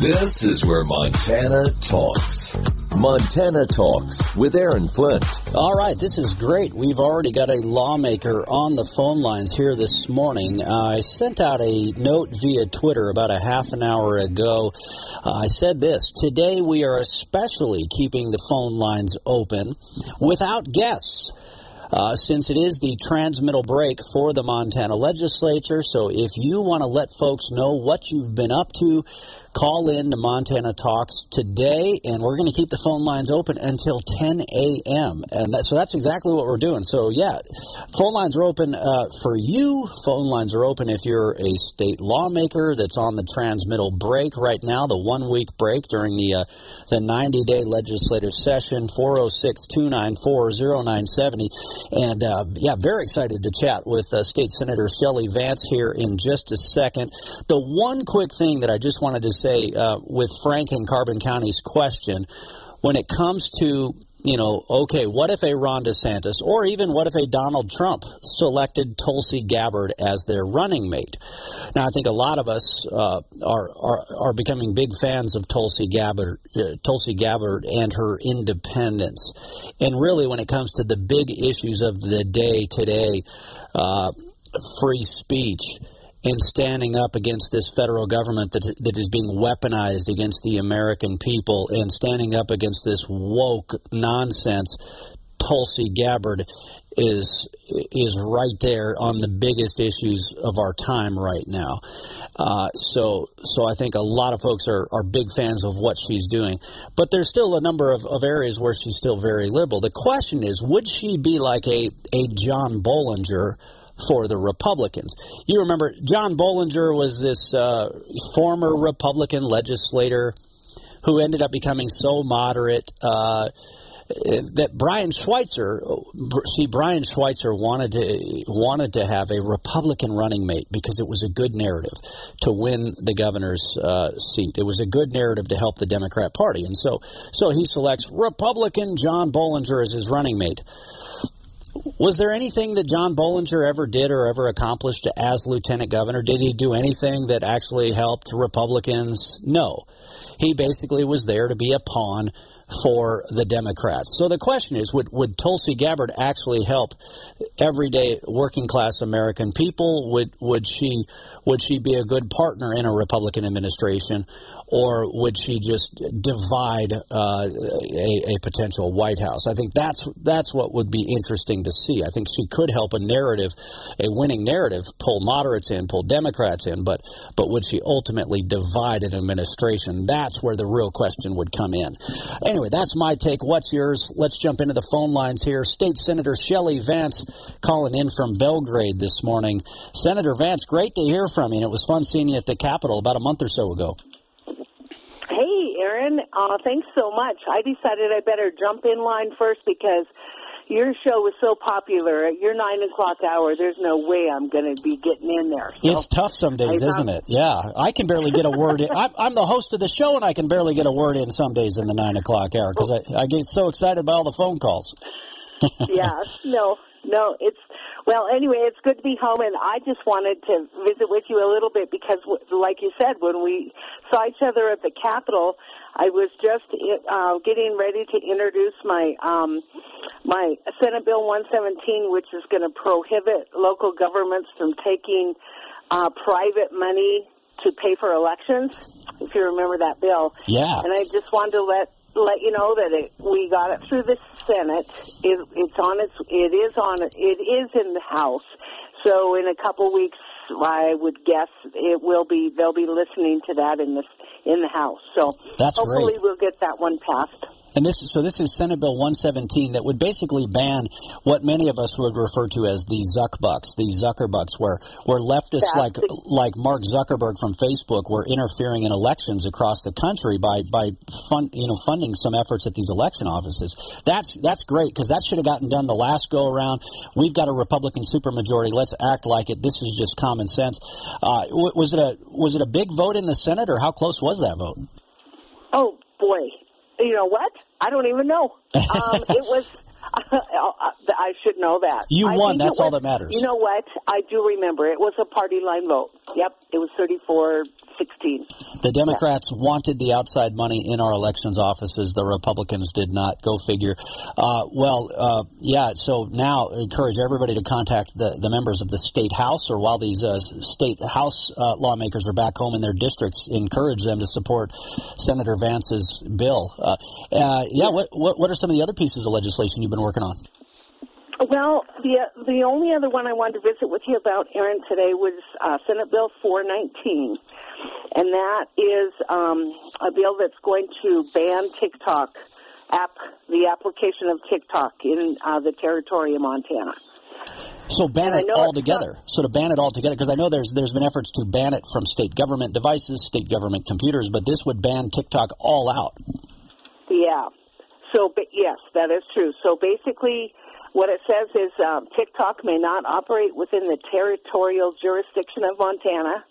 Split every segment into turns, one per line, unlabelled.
This is where Montana talks. Montana Talks with Aaron Flint.
All right, this is great. We've already got a lawmaker on the phone lines here this morning. Uh, I sent out a note via Twitter about a half an hour ago. Uh, I said this Today we are especially keeping the phone lines open without guests. Uh, since it is the transmittal break for the Montana legislature. So if you want to let folks know what you've been up to, Call in to Montana Talks today, and we're going to keep the phone lines open until 10 a.m. And that, so that's exactly what we're doing. So, yeah, phone lines are open uh, for you. Phone lines are open if you're a state lawmaker that's on the transmittal break right now, the one week break during the, uh, the 90 day legislative session, 406 294 0970. And, uh, yeah, very excited to chat with uh, State Senator Shelley Vance here in just a second. The one quick thing that I just wanted to say uh, with Frank and Carbon County's question, when it comes to you know, okay, what if a Ron DeSantis or even what if a Donald Trump selected Tulsi Gabbard as their running mate? Now, I think a lot of us uh, are, are are becoming big fans of Tulsi Gabbard, uh, Tulsi Gabbard and her independence, and really, when it comes to the big issues of the day today, uh, free speech in standing up against this federal government that that is being weaponized against the American people and standing up against this woke nonsense. Tulsi Gabbard is is right there on the biggest issues of our time right now. Uh, so so I think a lot of folks are, are big fans of what she's doing. But there's still a number of, of areas where she's still very liberal. The question is, would she be like a, a John Bohlinger for the Republicans. You remember John Bohlinger was this uh, former Republican legislator who ended up becoming so moderate uh, that Brian Schweitzer, see, Brian Schweitzer wanted to wanted to have a Republican running mate because it was a good narrative to win the governor's uh, seat. It was a good narrative to help the Democrat Party, and so so he selects Republican John Bohlinger as his running mate. Was there anything that John Bohlinger ever did or ever accomplished as lieutenant governor? Did he do anything that actually helped Republicans? No. He basically was there to be a pawn for the Democrats. So the question is would, would Tulsi Gabbard actually help everyday working class American people? Would would she would she be a good partner in a Republican administration or would she just divide uh, a, a, potential White House? I think that's that's what would be interesting to see. I think she could help a narrative, a winning narrative, pull moderates in, pull Democrats in, but but would she ultimately divide an administration? That's where the real question would come in. Anyway, that's my take. What's yours? Let's jump into the phone lines here. State Senator Shelley Vance calling in from Belgrade this morning. Senator Vance, great to hear from you. And it was fun seeing you at the Capitol about a month or so ago.
Hey, Aaron. Uh, thanks so much. I decided I better jump in line first because your show was so popular at your nine o'clock hour. There's no way I'm going to be getting in there.
So it's tough some days, isn't it? Yeah, I can barely get a word in. I'm, I'm, the host of the show, and I can barely get a word in some days in the nine o'clock hour because I, I get so excited by all the phone calls.
yeah, no, no, it's well, anyway, it's good to be home, and I just wanted to visit with you a little bit because, like you said, when we saw each other at the Capitol, I was just uh, getting ready to introduce my um, my Senate Bill 117, which is going to prohibit local governments from taking uh, private money to pay for elections. If you remember that bill,
yeah.
And I just wanted to let let you know that it, we got it through the Senate. It, it's on its. It is on. It is in the House. So in a couple weeks, I would guess it will be. They'll be listening to that in the in the House. So
That's
hopefully
great.
we'll get that one passed.
And this, so this is Senate Bill 117 that would basically ban what many of us would refer to as the Zuckbucks, the Zuckerbucks, where where leftists like like Mark Zuckerberg from Facebook were interfering in elections across the country by by fund, you know funding some efforts at these election offices. That's that's great because that should have gotten done the last go around. We've got a Republican supermajority. Let's act like it. This is just common sense. Uh, was it a was it a big vote in the Senate, or how close was that vote?
Oh boy, you know what? I don't even know. Um, it was I should know that.
You
I
won. That's
it
all that matters.
You know what? I do remember. It was a party line vote. Yep, it was 34 16.
The Democrats wanted the outside money in our elections offices. The Republicans did not. Go figure. Uh, well, uh, yeah. So now encourage everybody to contact the, the members of the state house, or while these uh, state house uh, lawmakers are back home in their districts, encourage them to support Senator Vance's bill. Uh, uh, yeah. What, what what are some of the other pieces of legislation you've been working on?
Well, the the only other one I wanted to visit with you about, Aaron, today was uh, Senate Bill 419, and that is um, a bill that's going to ban TikTok app, the application of TikTok in uh, the territory of Montana.
So ban it altogether. So to ban it altogether, because I know there's there's been efforts to ban it from state government devices, state government computers, but this would ban TikTok all out.
Yeah. So, but yes, that is true. So basically, what it says is um, TikTok may not operate within the territorial jurisdiction of Montana,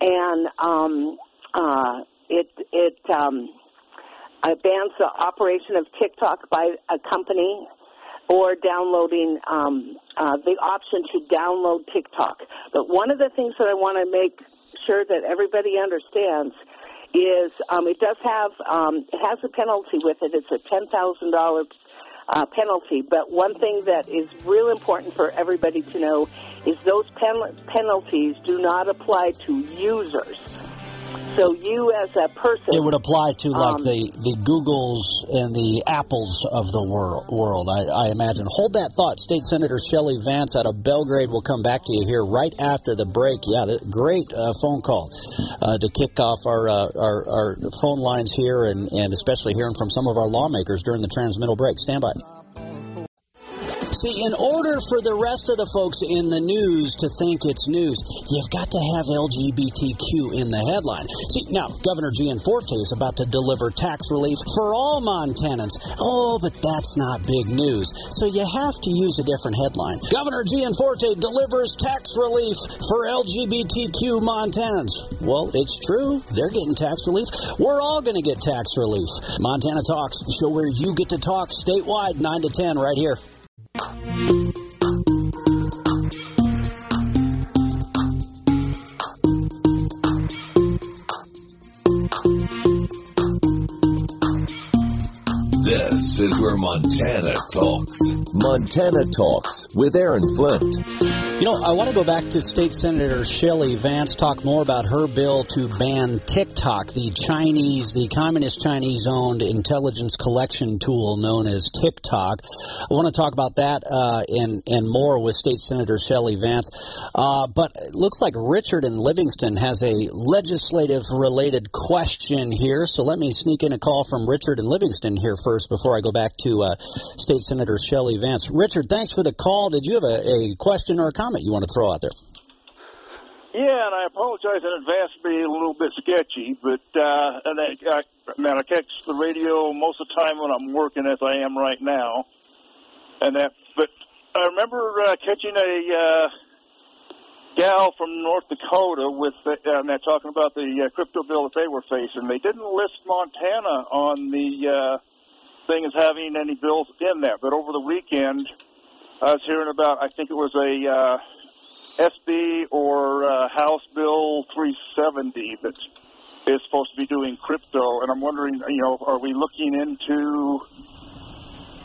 and um, uh, it it um, uh, bans the operation of TikTok by a company or downloading um, uh, the option to download TikTok. But one of the things that I want to make sure that everybody understands is um, it does have um, it has a penalty with it. It's a ten thousand uh, penalty. But one thing that is real important for everybody to know is those pen- penalties do not apply to users. So you as a person,
It would apply to like
Um,
the, the Googles and the Apples of the world. world I, I imagine. Hold that thought. State Senator Shelley Vance out of Belgrade will come back to you here right after the break. Yeah, the, great uh, phone call uh, to kick off our, uh, our our phone lines here, and, and especially hearing from some of our lawmakers during the transmittal break. Stand by. See, in order for the rest of the folks in the news to think it's news, you've got to have LGBTQ in the headline. See, now, Governor Gianforte is about to deliver tax relief for all Montanans. Oh, but that's not big news. So you have to use a different headline. Governor Gianforte delivers tax relief for LGBTQ Montanans. Well, it's true. They're getting tax relief. We're all going to get tax relief. Montana Talks, the show where you get to talk statewide, 9 to 10, right here.
Where Montana talks. Montana Talks with Aaron Flint.
You know, I want to go back to State Senator Shelley Vance, talk more about her bill to ban TikTok, the Chinese, the communist Chinese owned intelligence collection tool known as TikTok. I want to talk about that uh, and, and more with State Senator Shelley Vance. Uh, but it looks like Richard in Livingston has a legislative related question here. So let me sneak in a call from Richard in Livingston here first before I go back to uh, State Senator Shelley Vance. Richard, thanks for the call. Did you have a, a question or a comment you want to throw out there?
Yeah, and I apologize in advance for being a little bit sketchy, but uh, and I, I, man, I catch the radio most of the time when I'm working, as I am right now, and that. But I remember uh, catching a uh, gal from North Dakota with, the, and they're talking about the uh, crypto bill that they were facing. They didn't list Montana on the uh, thing as having any bills in there, but over the weekend, I was hearing about. I think it was a. Uh, SB or uh, House Bill 370 that is supposed to be doing crypto, and I'm wondering, you know, are we looking into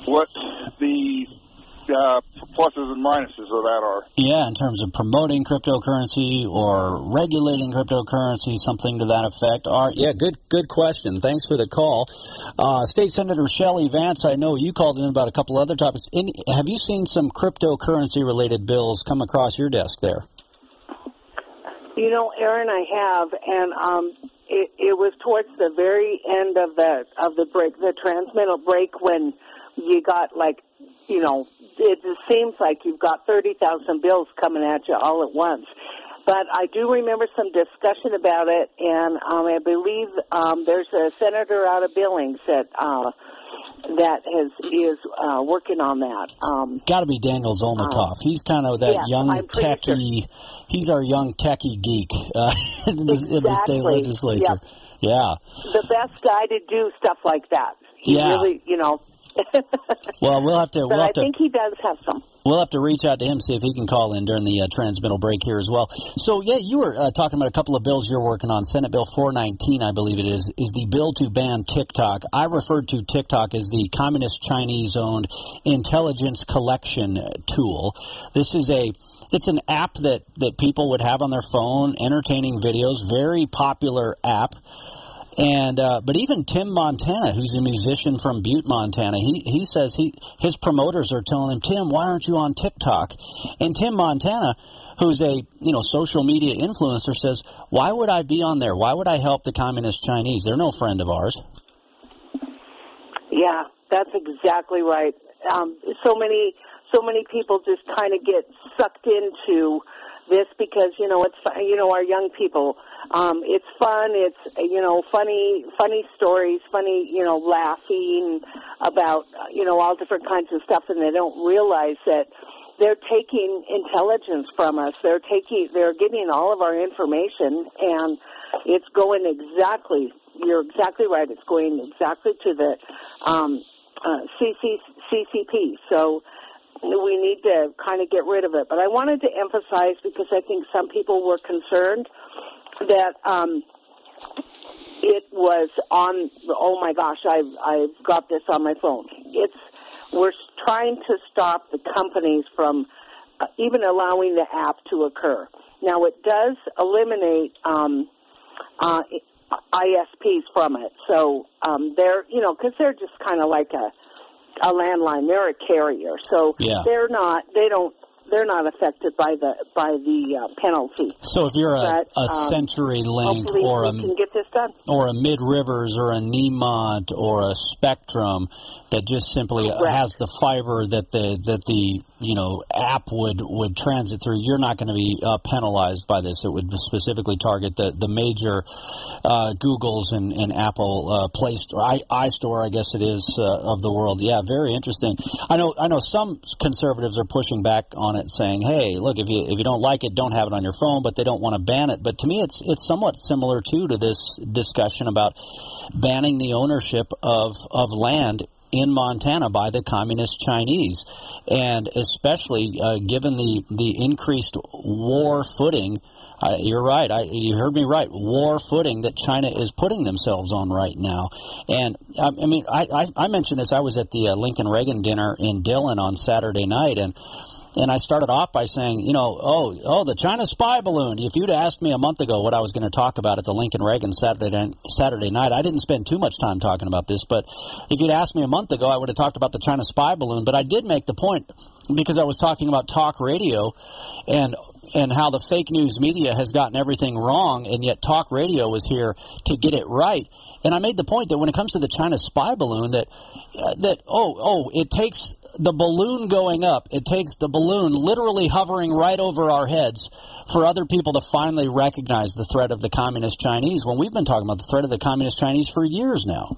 what the uh, pluses and minuses of that are?
Yeah, in terms of promoting cryptocurrency or regulating cryptocurrency, something to that effect. All right, yeah, good, good question. Thanks for the call, uh, State Senator Shelley Vance. I know you called in about a couple other topics. Any, have you seen some cryptocurrency related bills come across your desk there?
You know, Aaron, I have, and um, it, it was towards the very end of the of the break, the transmittal break, when you got like, you know, it just seems like you've got thirty thousand bills coming at you all at once. But I do remember some discussion about it, and um, I believe um, there's a senator out of Billings that uh, that has is uh, working on that. Um,
Got to be Daniel Zolnikov. he's kind of that
yes,
young techie. He's our young techie geek uh, in, the, in the state legislature.
Yep.
Yeah.
the best guy to do stuff like that. He
Yeah.
really, you know,
well, we'll have to. we'll have
I
to,
think he does have some.
We'll have to reach out to him see if he can call in during the uh, transmittal break here as well. So, yeah, you were uh, talking about a couple of bills you're working on. Senate Bill 419, I believe it is, is the bill to ban TikTok. I referred to TikTok as the communist Chinese-owned intelligence collection tool. This is a it's an app that, that people would have on their phone, entertaining videos, very popular app. And uh, but even Tim Montana, who's a musician from Butte, Montana, he he says he his promoters are telling him, Tim, why aren't you on TikTok? And Tim Montana, who's a you know social media influencer, says, why would I be on there? Why would I help the communist Chinese? They're no friend of ours.
Yeah, that's exactly right. Um, so many so many people just kind of get sucked into this because you know it's you know our young people um it's fun. It's you know funny funny stories funny you know laughing about you know all different kinds of stuff and they don't realize that they're taking intelligence from us. They're taking they're getting all of our information and it's going exactly you're exactly right. It's going exactly to the um uh, CC, CCP so we need to kind of get rid of it. But I wanted to emphasize because I think some people were concerned that um, it was on. Oh my gosh, I've I've got this on my phone. It's we're trying to stop the companies from uh, even allowing the app to occur. Now it does eliminate um, uh, ISPs from it, so um, they're you know because they're just kind of like a a landline. They're a carrier, so
yeah.
they're not. They don't. They're not affected by the by the uh, penalty.
So if you're a,
but,
a
um,
Century Link
hopefully
or a
can get this done.
or a Mid Rivers or a Nemont or a Spectrum that just simply
Correct.
has the fiber that the that the you know app would would transit through, you're not going to be uh, penalized by this. It would specifically target the the major uh, Googles and, and Apple uh, Play Store, I, iStore, I guess it is uh, of the world. Yeah, very interesting. I know I know some conservatives are pushing back on it, saying, "Hey, look, if you if you don't like it, don't have it on your phone," but they don't want to ban it. But to me, it's it's somewhat similar too to this discussion about banning the ownership of of land in Montana by the communist Chinese, and especially uh, given the the increased war footing. Uh, you're right. I, you heard me right. War footing that China is putting themselves on right now, and I, I mean, I, I, I mentioned this. I was at the uh, Lincoln Reagan dinner in Dillon on Saturday night, and and I started off by saying, you know, oh, oh, the China spy balloon. If you'd asked me a month ago what I was going to talk about at the Lincoln Reagan Saturday Saturday night, I didn't spend too much time talking about this. But if you'd asked me a month ago, I would have talked about the China spy balloon. But I did make the point because I was talking about talk radio and and how the fake news media has gotten everything wrong, and yet talk radio was here to get it right. And I made the point that when it comes to the China spy balloon, that uh, that oh oh, it takes the balloon going up, it takes the balloon literally hovering right over our heads for other people to finally recognize the threat of the communist Chinese. When we've been talking about the threat of the communist Chinese for years now.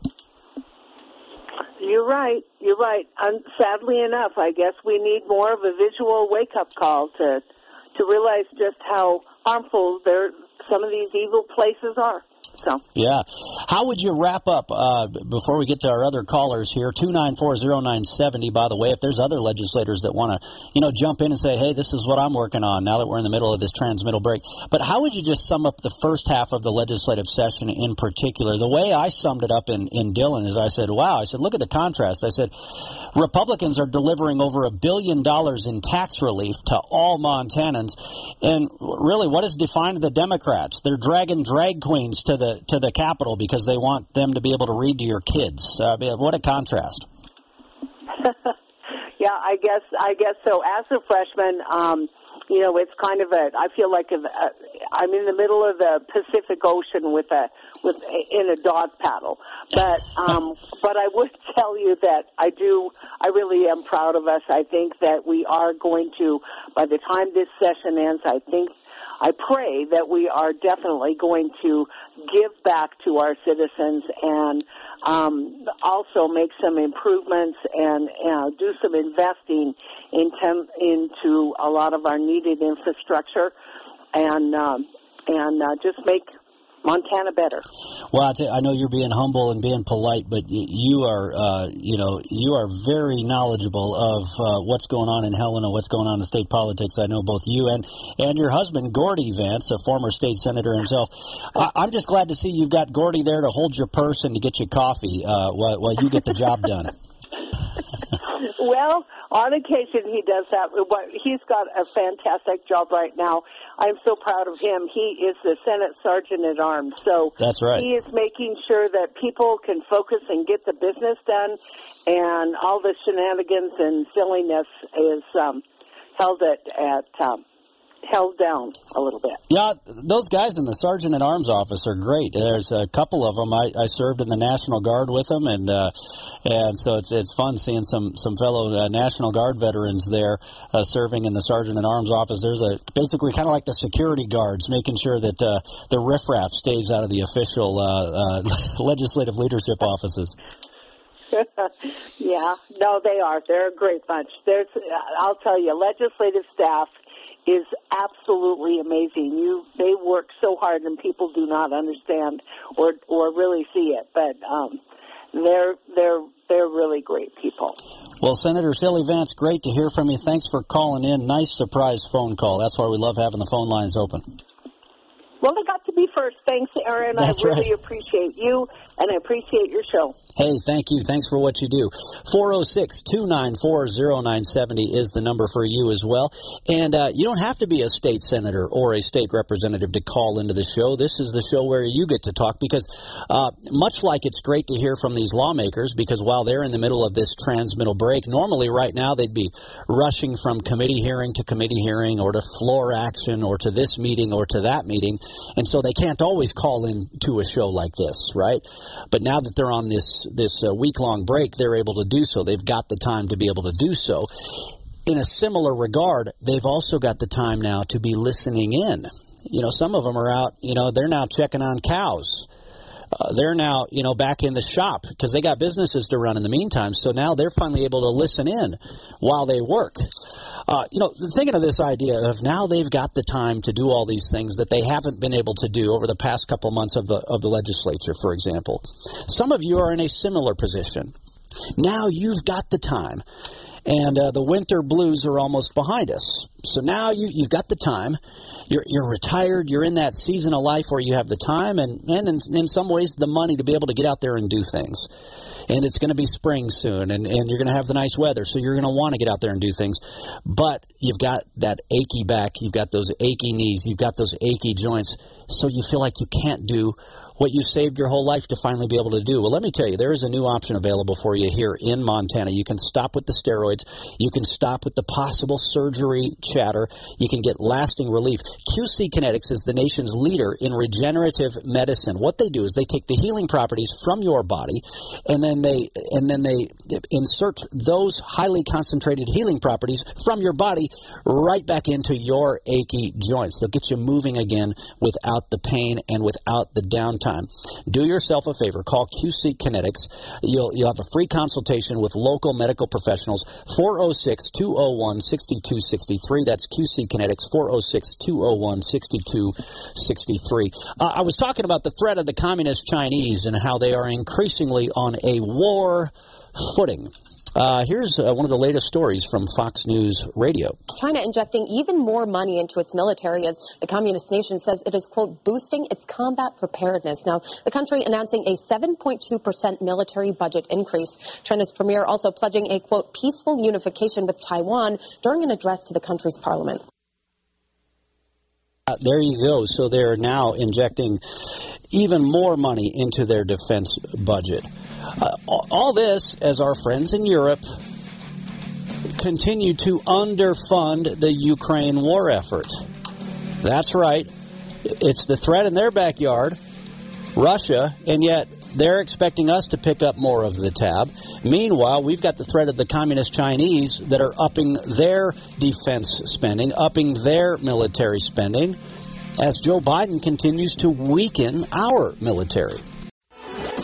You're right. You're right. And sadly enough, I guess we need more of a visual wake-up call to to realize just how harmful there some of these evil places are. So
yeah, how would you wrap up uh, before we get to our other callers here? Two nine four zero nine seventy. By the way, if there's other legislators that want to, you know, jump in and say, "Hey, this is what I'm working on." Now that we're in the middle of this transmittal break, but how would you just sum up the first half of the legislative session in particular? The way I summed it up in in Dillon is, I said, "Wow," I said, "Look at the contrast." I said, "Republicans are delivering over a billion dollars in tax relief to all Montanans, and really, what has defined the Democrats? They're dragging drag queens to the to the Capitol because they want them to be able to read to your kids. Uh, what a contrast!
yeah, I guess I guess so. As a freshman, um, you know, it's kind of a. I feel like a, a, I'm in the middle of the Pacific Ocean with a with a, in a dog paddle. But um, but I would tell you that I do. I really am proud of us. I think that we are going to. By the time this session ends, I think I pray that we are definitely going to give back to our citizens and um, also make some improvements and uh, do some investing in tem- into a lot of our needed infrastructure and um, and uh, just make Montana better.
Well, I, I know you're being humble and being polite, but you are, uh, you know, you are very knowledgeable of uh, what's going on in Helena, what's going on in state politics. I know both you and and your husband, Gordy Vance, a former state senator himself. I, am just glad to see you've got Gordy there to hold your purse and to get you coffee uh, while, while you get the job done.
well, on occasion he does that. He's got a fantastic job right now. I'm so proud of him. He is the Senate Sergeant at Arms. So
that's right.
He is making sure that people can focus and get the business done, and all the shenanigans and silliness is um, held at at um, held down a little bit.
Yeah, those guys in the sergeant at arms office are great. There's a couple of them. I, I served in the National Guard with them, and uh, and so it's it's fun seeing some some fellow uh, National Guard veterans there uh, serving in the sergeant at arms office. There's a basically kind of like the security guards, making sure that uh, the riffraff stays out of the official uh, uh, legislative leadership offices.
yeah, no, they are. They're a great bunch. There's, I'll tell you, legislative staff is absolutely amazing. You they work so hard and people do not understand or or really see it, but um, they're they're they're really great people.
Well, Senator Shelley Vance, great to hear from you. Thanks for calling in. Nice surprise phone call. That's why we love having the phone lines open.
Well, I got to be first. Thanks, Aaron.
That's
I really
right.
appreciate you, and I appreciate your show.
Hey, thank you. Thanks for what you do. 406 294 0970 is the number for you as well. And uh, you don't have to be a state senator or a state representative to call into the show. This is the show where you get to talk because, uh, much like it's great to hear from these lawmakers, because while they're in the middle of this transmittal break, normally right now they'd be rushing from committee hearing to committee hearing or to floor action or to this meeting or to that meeting. And so they can't always call in to a show like this, right? But now that they're on this this uh, week long break, they're able to do so. They've got the time to be able to do so. In a similar regard, they've also got the time now to be listening in. You know, some of them are out. You know, they're now checking on cows. Uh, they're now, you know, back in the shop because they got businesses to run in the meantime. So now they're finally able to listen in while they work. Uh, you know, thinking of this idea of now they've got the time to do all these things that they haven't been able to do over the past couple months of the of the legislature, for example. Some of you are in a similar position. Now you've got the time, and uh, the winter blues are almost behind us. So now you, you've got the time. You're, you're retired. You're in that season of life where you have the time and, and in, in some ways the money to be able to get out there and do things and it's going to be spring soon, and, and you're going to have the nice weather, so you're going to want to get out there and do things. But you've got that achy back, you've got those achy knees, you've got those achy joints, so you feel like you can't do what you saved your whole life to finally be able to do. Well, let me tell you, there is a new option available for you here in Montana. You can stop with the steroids. You can stop with the possible surgery chatter. You can get lasting relief. QC Kinetics is the nation's leader in regenerative medicine. What they do is they take the healing properties from your body and then they and then they insert those highly concentrated healing properties from your body right back into your achy joints. They'll get you moving again without the pain and without the downtime time. Do yourself a favor. Call QC Kinetics. You'll, you'll have a free consultation with local medical professionals. 406 201 6263. That's QC Kinetics. 406 201 6263. Uh, I was talking about the threat of the communist Chinese and how they are increasingly on a war footing. Uh, here's uh, one of the latest stories from Fox News Radio.
China injecting even more money into its military as the communist nation says it is, quote, boosting its combat preparedness. Now, the country announcing a 7.2% military budget increase. China's premier also pledging a, quote, peaceful unification with Taiwan during an address to the country's parliament.
Uh, there you go. So they're now injecting even more money into their defense budget. Uh, all this as our friends in Europe continue to underfund the Ukraine war effort. That's right. It's the threat in their backyard, Russia, and yet they're expecting us to pick up more of the tab. Meanwhile, we've got the threat of the communist Chinese that are upping their defense spending, upping their military spending, as Joe Biden continues to weaken our military.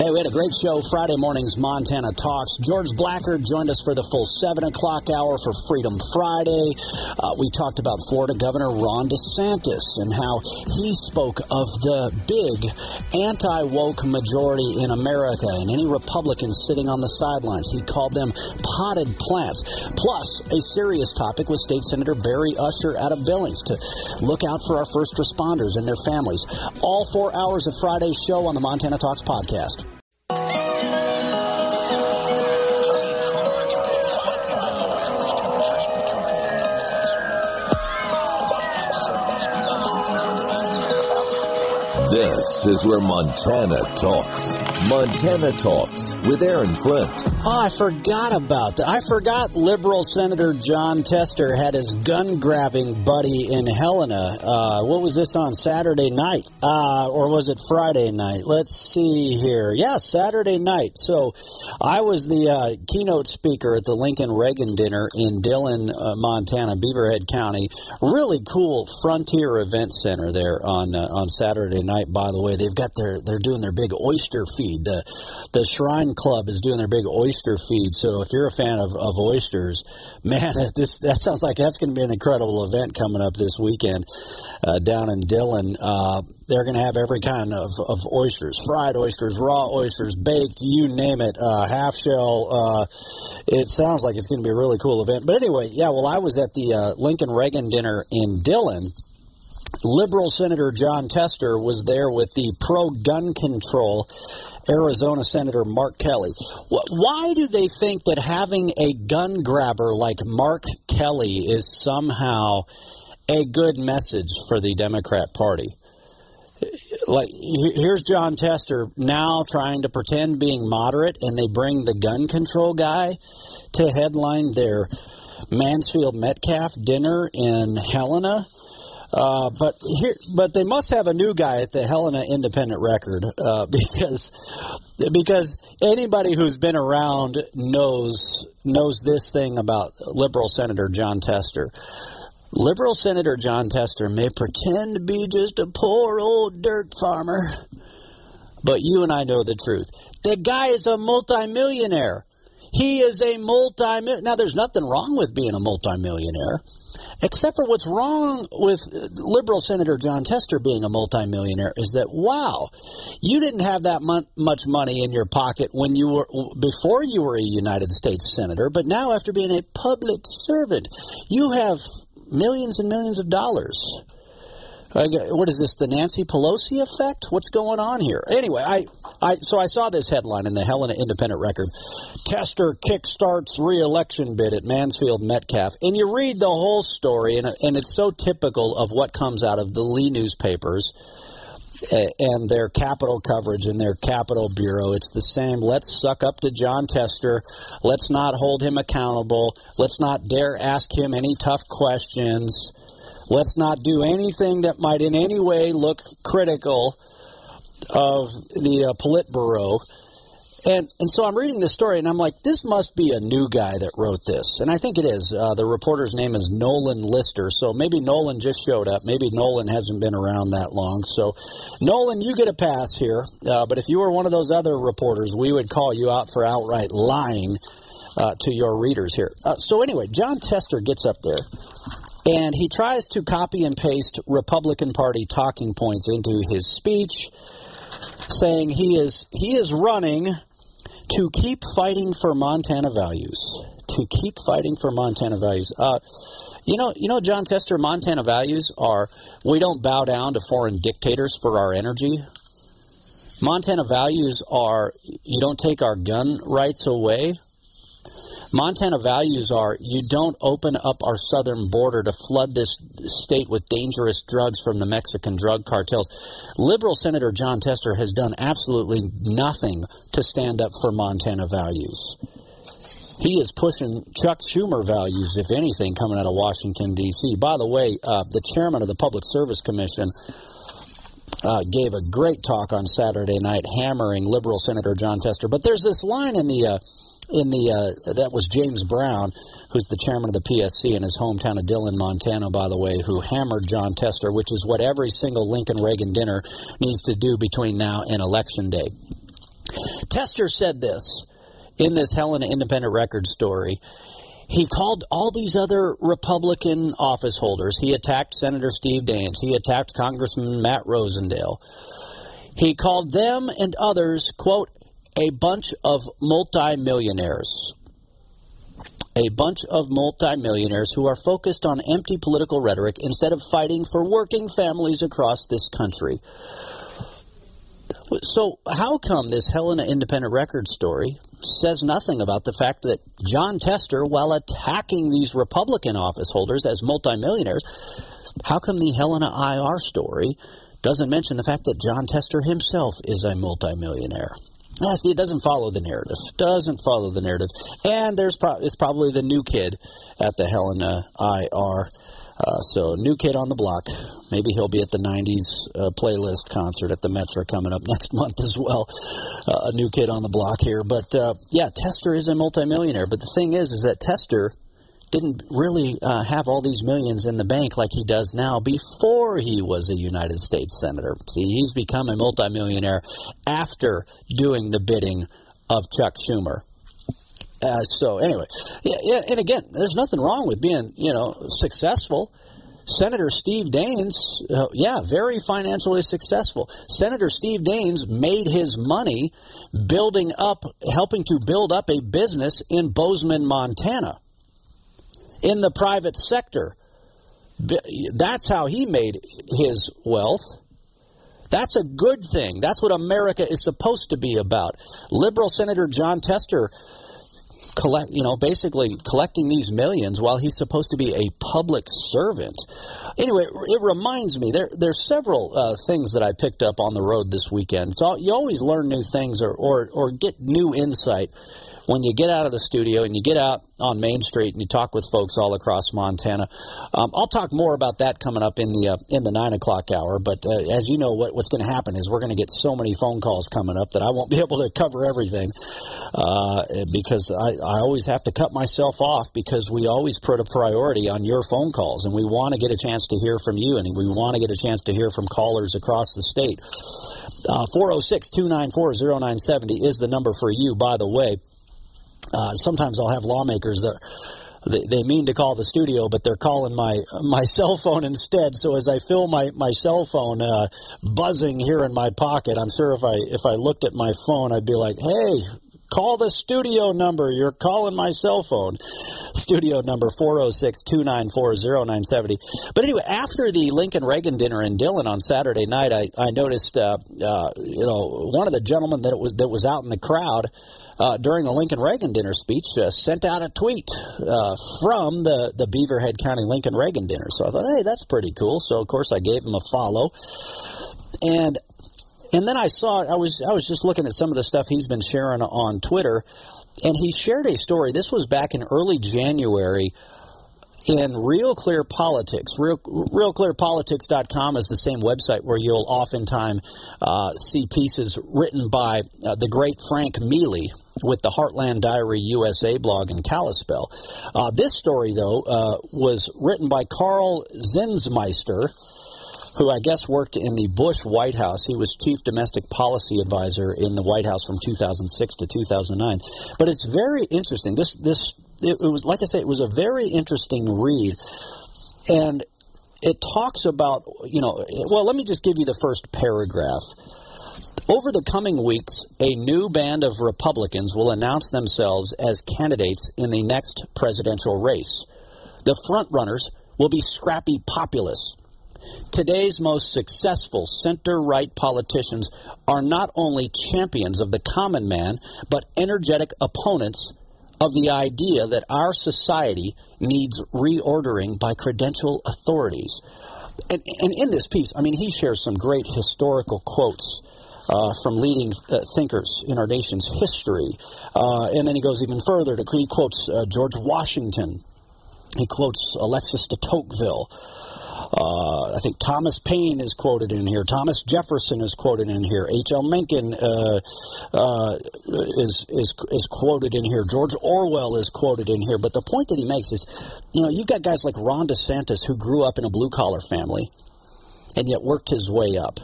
Hey, we had a great show Friday morning's Montana Talks. George Blacker joined us for the full 7 o'clock hour for Freedom Friday. Uh, we talked about Florida Governor Ron DeSantis and how he spoke of the big anti woke majority in America and any Republicans sitting on the sidelines. He called them potted plants. Plus, a serious topic with State Senator Barry Usher out of Billings to look out for our first responders and their families. All four hours of Friday's show on the Montana Talks podcast.
This is where Montana talks. Montana Talks with Aaron Flint.
Oh, I forgot about that. I forgot liberal Senator Jon Tester had his gun grabbing buddy in Helena. Uh, what was this on Saturday night? Uh, or was it Friday night? Let's see here. Yeah, Saturday night. So I was the uh, keynote speaker at the Lincoln Reagan dinner in Dillon, uh, Montana, Beaverhead County. Really cool Frontier Event Center there on uh, on Saturday night. By the way, they've got their they're doing their big oyster feed. The the Shrine Club is doing their big oyster feed. So if you're a fan of, of oysters, man, this that sounds like that's going to be an incredible event coming up this weekend uh, down in Dillon. Uh, they're going to have every kind of, of oysters fried oysters raw oysters baked you name it uh, half shell uh, it sounds like it's going to be a really cool event but anyway yeah well i was at the uh, lincoln reagan dinner in dillon liberal senator Jon Tester was there with the pro gun control Arizona Senator Mark Kelly. Why do they think that having a gun grabber like Mark Kelly is somehow a good message for the Democrat Party? like here's Jon Tester now trying to pretend being moderate, and they bring the gun control guy to headline their Mansfield Metcalf dinner in Helena. Uh, but here, but they must have a new guy at the Helena Independent Record uh, because because anybody who's been around knows knows this thing about liberal Senator Jon Tester. Liberal Senator Jon Tester may pretend to be just a poor old dirt farmer, but you and I know the truth. The guy is a multimillionaire. He is a multi. Now, there's nothing wrong with being a multimillionaire, except for what's wrong with liberal Senator Jon Tester being a multimillionaire is that wow, you didn't have that much money in your pocket when you were before you were a United States senator, but now after being a public servant, you have millions and millions of dollars. What is this? The Nancy Pelosi effect? What's going on here? Anyway, I, I so I saw this headline in the Helena Independent Record: Tester kickstarts re-election bid at Mansfield Metcalf, and you read the whole story, and, and it's so typical of what comes out of the Lee newspapers eh, and their capital coverage and their capital bureau. It's the same. Let's suck up to Jon Tester. Let's not hold him accountable. Let's not dare ask him any tough questions. Let's not do anything that might in any way look critical of the uh, Politburo. And and so I'm reading this story and I'm like, this must be a new guy that wrote this, and I think it is. Uh, the reporter's name is Nolan Lister, so maybe Nolan just showed up. Maybe Nolan hasn't been around that long. So, Nolan, you get a pass here. Uh, but if you were one of those other reporters, we would call you out for outright lying uh, to your readers here. Uh, so anyway, Jon Tester gets up there. And he tries to copy and paste Republican Party talking points into his speech, saying he is he is running to keep fighting for Montana values. To keep fighting for Montana values. Uh, you know, you know, Jon Tester. Montana values are we don't bow down to foreign dictators for our energy. Montana values are you don't take our gun rights away. Montana values are you don't open up our southern border to flood this state with dangerous drugs from the Mexican drug cartels. Liberal Senator Jon Tester has done absolutely nothing to stand up for Montana values. He is pushing Chuck Schumer values, if anything, coming out of Washington, D.C. By the way, uh, the chairman of the Public Service Commission uh, gave a great talk on Saturday night hammering liberal Senator Jon Tester. But there's this line in the. Uh, in the uh, that was James Brown, who's the chairman of the PSC in his hometown of Dillon, Montana, by the way, who hammered Jon Tester, which is what every single Lincoln Reagan dinner needs to do between now and election day. Tester said this in this Helena Independent Record story. He called all these other Republican office holders. He attacked Senator Steve Daines. He attacked Congressman Matt Rosendale. He called them and others, quote, a bunch of multimillionaires. A bunch of multimillionaires who are focused on empty political rhetoric instead of fighting for working families across this country. So, how come this Helena Independent Record story says nothing about the fact that Jon Tester, while attacking these Republican office holders as multimillionaires, how come the Helena IR story doesn't mention the fact that Jon Tester himself is a multimillionaire? Yeah, see, it doesn't follow the narrative. Doesn't follow the narrative. And there's pro- it's probably the new kid at the Helena IR uh, so, new kid on the block. Maybe he'll be at the 90s uh, playlist concert at the Metro coming up next month as well. Uh, a new kid on the block here. But uh, yeah, Tester is a multimillionaire. But the thing is, is that Tester didn't really uh, have all these millions in the bank like he does now before he was a United States Senator. See, he's become a multimillionaire after doing the bidding of Chuck Schumer. Uh, so anyway, yeah, yeah, and again, there's nothing wrong with being, you know, successful. Senator Steve Daines, uh, yeah, very financially successful. Senator Steve Daines made his money building up, helping to build up a business in Bozeman, Montana, in the private sector. That's how he made his wealth. That's a good thing. That's what America is supposed to be about. Liberal Senator Jon Tester collect, you know, basically collecting these millions while he's supposed to be a public servant. Anyway, it reminds me there there's several uh, things that I picked up on the road this weekend. So you always learn new things or or, or get new insight when you get out of the studio and you get out on Main Street and you talk with folks all across Montana. Um, I'll talk more about that coming up in the uh, in the nine o'clock hour. But uh, as you know, what, what's going to happen is we're going to get so many phone calls coming up that I won't be able to cover everything uh, because I, I always have to cut myself off because we always put a priority on your phone calls and we want to get a chance to hear from you and we want to get a chance to hear from callers across the state. Uh, 406 294 0970 is the number for you, by the way. Uh, sometimes I'll have lawmakers that they, mean to call the studio, but they're calling my my cell phone instead. So as I feel my my cell phone uh, buzzing here in my pocket, I'm sure if I if I looked at my phone, I'd be like, "Hey, call the studio number. You're calling my cell phone. Studio number 406 294 0970. But anyway, after the Lincoln Reagan dinner in Dillon on Saturday night, I, I noticed, uh, uh, you know, one of the gentlemen that was, that was out in the crowd uh, during the Lincoln Reagan dinner speech, uh, sent out a tweet uh, from the, the Beaverhead County Lincoln Reagan dinner. So I thought, hey, that's pretty cool. So, of course, I gave him a follow. And and then I saw I was I was just looking at some of the stuff he's been sharing on Twitter, and he shared a story. This was back in early January in Real Clear Politics. Real, RealClearPolitics.com is the same website where you'll oftentimes uh, see pieces written by uh, the great Frank Miele with the Heartland Diary USA blog in Kalispell. Uh, this story, though, uh, was written by Karl Zinsmeister who I guess worked in the Bush White House. He was chief domestic policy advisor in the White House from 2006 to 2009. But it's very interesting. This this it, it was like I say, it was a very interesting read, and it talks about you know. Well, let me just give you the first paragraph. Over the coming weeks, a new band of Republicans will announce themselves as candidates in the next presidential race. The frontrunners will be scrappy populists. Today's most successful center right politicians are not only champions of the common man, but energetic opponents of the idea that our society needs reordering by credential authorities. And, and in this piece, I mean, he shares some great historical quotes. Uh, from leading uh, thinkers in our nation's history. Uh, and then he goes even further. To, he quotes uh, George Washington. He quotes Alexis de Tocqueville. Uh, I think Thomas Paine is quoted in here. Thomas Jefferson is quoted in here. H.L. Mencken uh, uh, is, is, is quoted in here. George Orwell is quoted in here. But the point that he makes is, you know, you've got guys like Ron DeSantis who grew up in a blue collar family and yet worked his way up.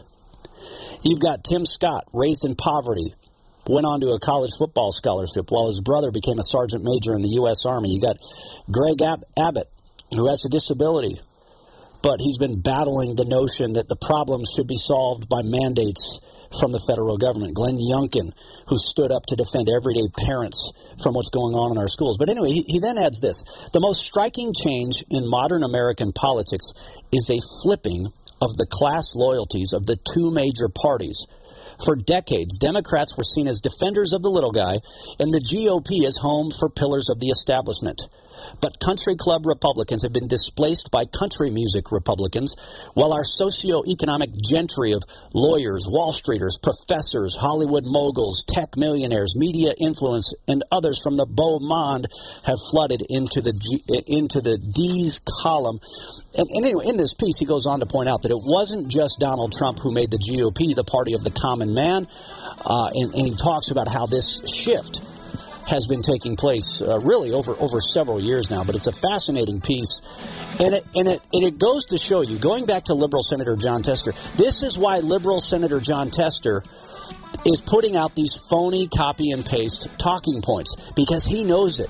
You've got Tim Scott, raised in poverty, went on to a college football scholarship, while his brother became a sergeant major in the U.S. Army. You got Greg Ab- Abbott, who has a disability, but he's been battling the notion that the problems should be solved by mandates from the federal government. Glenn Youngkin, who stood up to defend everyday parents from what's going on in our schools. But anyway, he, he then adds this The most striking change in modern American politics is a flipping of the class loyalties of the two major parties for decades, Democrats were seen as defenders of the little guy, and the GOP is home for pillars of the establishment. But country club Republicans have been displaced by country music Republicans, while our socio-economic gentry of lawyers, Wall Streeters, professors, Hollywood moguls, tech millionaires, media influence, and others from the beau monde have flooded into the G, into the D's column. And, and anyway, in this piece, he goes on to point out that it wasn't just Donald Trump who made the GOP the party of the common man, uh, and, and he talks about how this shift has been taking place uh, really over over several years now. But it's a fascinating piece, and it and it and it goes to show you. Going back to liberal Senator Jon Tester, this is why liberal Senator Jon Tester is putting out these phony copy and paste talking points because he knows it.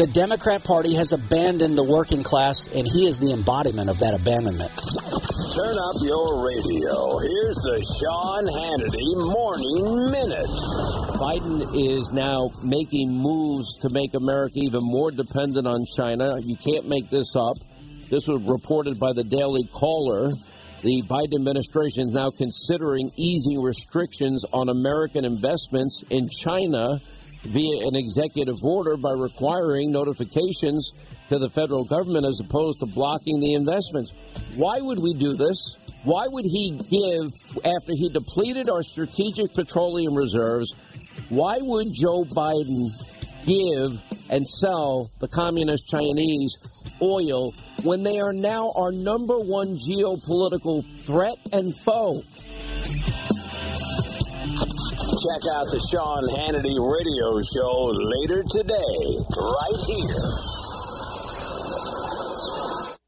The Democrat Party has abandoned the working class, and he is the embodiment of that abandonment.
Turn up your radio. Here's the Sean Hannity Morning Minute.
Biden is now making moves to make America even more dependent on China. You can't make this up. This was reported by the Daily Caller. The Biden administration is now considering easing restrictions on American investments in China via an executive order by requiring notifications to the federal government as opposed to blocking the investments. Why would we do this? Why would he give, after he depleted our strategic petroleum reserves, why would Joe Biden give and sell the communist Chinese oil when they are now our number one geopolitical threat and foe?
Check out the Sean Hannity radio show later today, right here.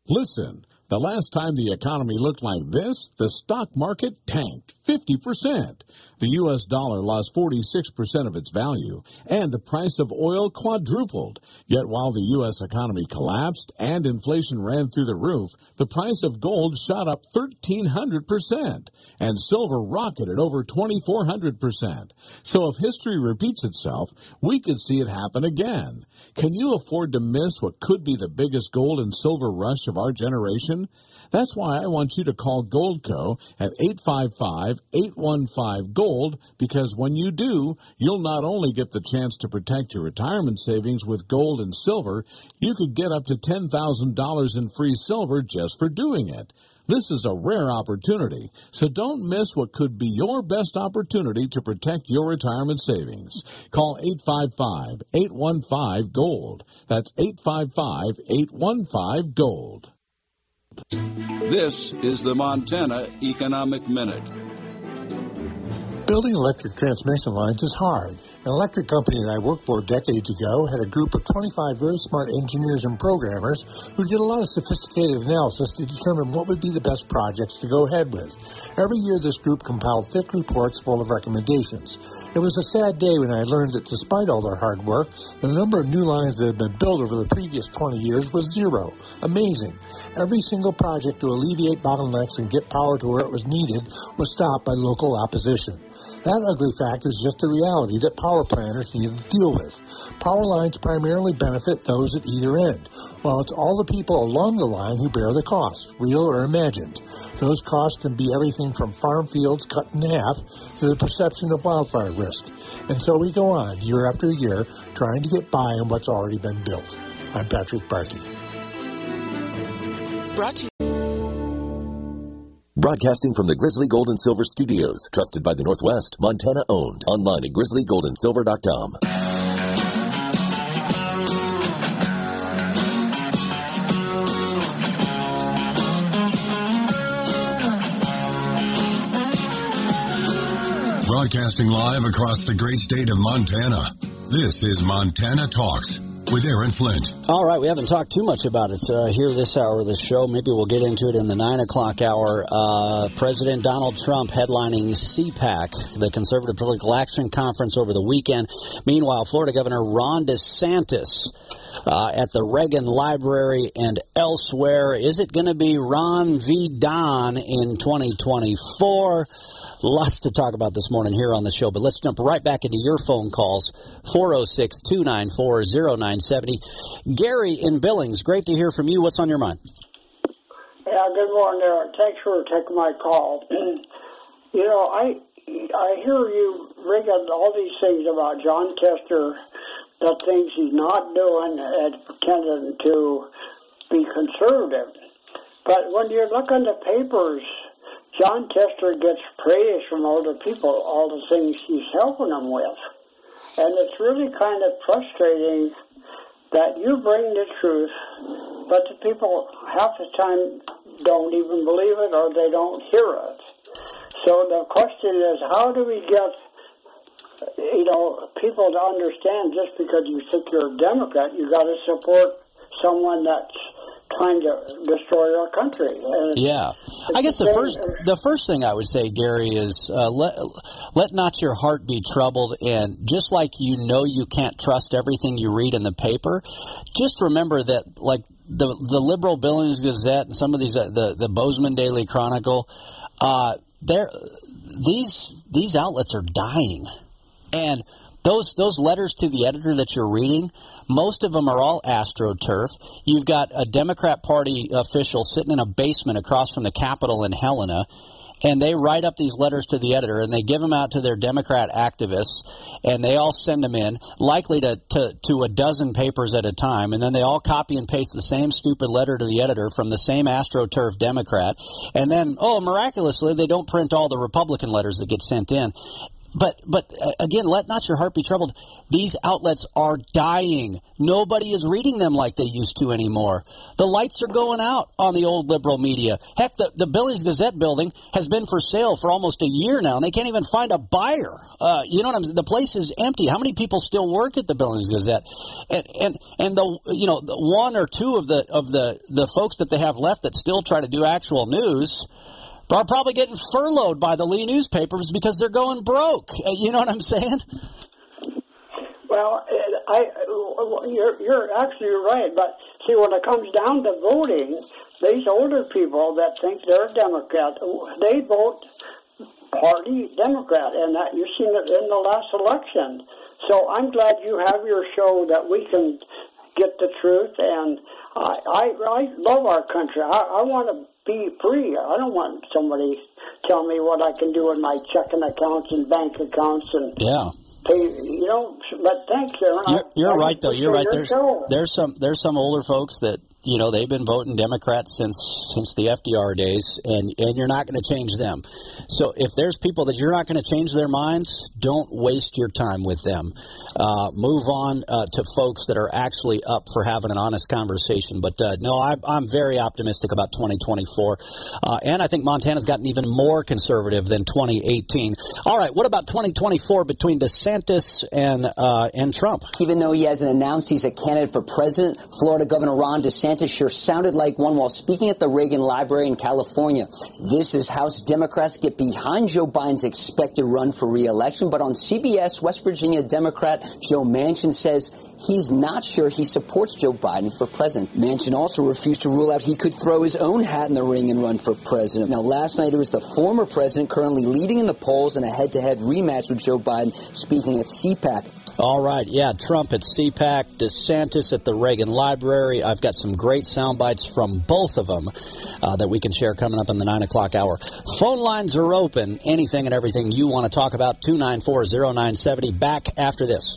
Listen, the last time the economy looked like this, the stock market tanked 50%. The U.S. dollar lost 46% of its value, and the price of oil quadrupled. Yet while the U.S. economy collapsed and inflation ran through the roof, the price of gold shot up 1,300%, and silver rocketed over 2,400%. So if history repeats itself, we could see it happen again. Can you afford to miss what could be the biggest gold and silver rush of our generation? That's why I want you to call Goldco at 855-815-GOLD because when you do, you'll not only get the chance to protect your retirement savings with gold and silver, you could get up to $10,000 in free silver just for doing it. This is a rare opportunity, so don't miss what could be your best opportunity to protect your retirement savings. Call 855-815-GOLD. That's 855-815-GOLD.
This is the Montana Economic Minute.
Building electric transmission lines is hard. An electric company that I worked for decades ago had a group of 25 very smart engineers and programmers who did a lot of sophisticated analysis to determine what would be the best projects to go ahead with. Every year, this group compiled thick reports full of recommendations. It was a sad day when I learned that despite all their hard work, the number of new lines that had been built over the previous 20 years was zero. Amazing. Every single project to alleviate bottlenecks and get power to where it was needed was stopped by local opposition. That ugly fact is just a reality that power planners need to deal with. Power lines primarily benefit those at either end, while it's all the people along the line who bear the cost, real or imagined. Those costs can be everything from farm fields cut in half to the perception of wildfire risk. And so we go on, year after year, trying to get by on what's already been built. I'm Patrick Barkey.
Brought to you.
Broadcasting from the Grizzly Gold and Silver Studios, trusted by the Northwest, Montana owned. Online at grizzlygoldandsilver.com.
Broadcasting live across the great state of Montana. This is Montana Talks
with Aaron Flint.
All right, we haven't talked too much about it uh, here this hour of the show. Maybe we'll get into it in the 9 o'clock hour. Uh, President Donald Trump headlining CPAC, the Conservative Political Action Conference, over the weekend. Meanwhile, Florida Governor Ron DeSantis uh, at the Reagan Library and elsewhere. Is it going to be Ron v. Don in 2024? Lots to talk about this morning here on the show, but let's jump right back into your phone calls 406 294 0970. Gary in Billings, great to hear from you. What's on your mind?
Yeah, good morning, Eric. Thanks for taking my call. you know, I I hear you ringing all these things about Jon Tester, the things he's not doing and pretending to be conservative. But when you look in the papers, Jon Tester gets praise from other people, all the things he's helping them with. And it's really kind of frustrating that you bring the truth, but the people half the time don't even believe it or they don't hear it. So the question is, how do we get, you know, people to understand just because you think you're a Democrat, you got to support someone that's trying to destroy our country. And
Yeah, I guess the first the first thing I would say, Gary, is uh, let let not your heart be troubled, and just like you know you can't trust everything you read in the paper, just remember that like the the liberal Billings Gazette and some of these uh, the the Bozeman Daily Chronicle, uh, they're these these outlets are dying, and those those letters to the editor that you're reading, most of them are all astroturf. You've got a Democrat Party official sitting in a basement across from the Capitol in Helena, and they write up these letters to the editor and they give them out to their Democrat activists, and they all send them in, likely to, to, to a dozen papers at a time, and then they all copy and paste the same stupid letter to the editor from the same astroturf Democrat, and then, oh, miraculously, they don't print all the Republican letters that get sent in. But but uh, again, let not your heart be troubled. These outlets are dying. Nobody is reading them like they used to anymore. The lights are going out on the old liberal media. Heck, the, the Billings Gazette building has been for sale for almost a year now, and they can't even find a buyer. Uh, you know what I'm? The place is empty. How many people still work at the Billings Gazette? And and and the you know the one or two of the of the the folks that they have left that still try to do actual news are probably getting furloughed by the Lee newspapers because they're going broke. Uh, You know what I'm saying?
Well, I, you're, you're actually right, but see, when it comes down to voting, these older people that think they're Democrat, they vote party Democrat, and that you've seen it in the last election. So I'm glad you have your show that we can get the truth, and I, I, I love our country. I, I want to be free. I don't want somebody tell me what I can do with my checking accounts and bank accounts and
Yeah.
pay, you know, but thanks, Aaron.
You're, you're
I
right, though. You're right. There's
show.
there's some there's some older folks that you know they've been voting Democrat since since the FDR days, and and you're not going to change them. So if there's people that you're not going to change their minds, don't waste your time with them. Uh, move on uh, to folks that are actually up for having an honest conversation. But uh, no, I, I'm very optimistic about 2024, uh, and I think Montana's gotten even more conservative than 2018. All right, what about 2024 between DeSantis and uh, and Trump?
Even though he hasn't announced he's a candidate for president, Florida Governor Ron DeSantis sure sounded like one while speaking at the Reagan Library in California. This is House Democrats get behind Joe Biden's expected run for re-election, but on CBS, West Virginia Democrat Joe Manchin says he's not sure he supports Joe Biden for president. Manchin also refused to rule out he could throw his own hat in the ring and run for president. Now, last night it was the former president currently leading in the polls in a head-to-head rematch with Joe Biden speaking at CPAC.
All right, yeah, Trump at CPAC, DeSantis at the Reagan Library. I've got some great sound bites from both of them uh, that we can share coming up in the 9 o'clock hour. Phone lines are open. Anything and everything you want to talk about, 294 0970. Back after this.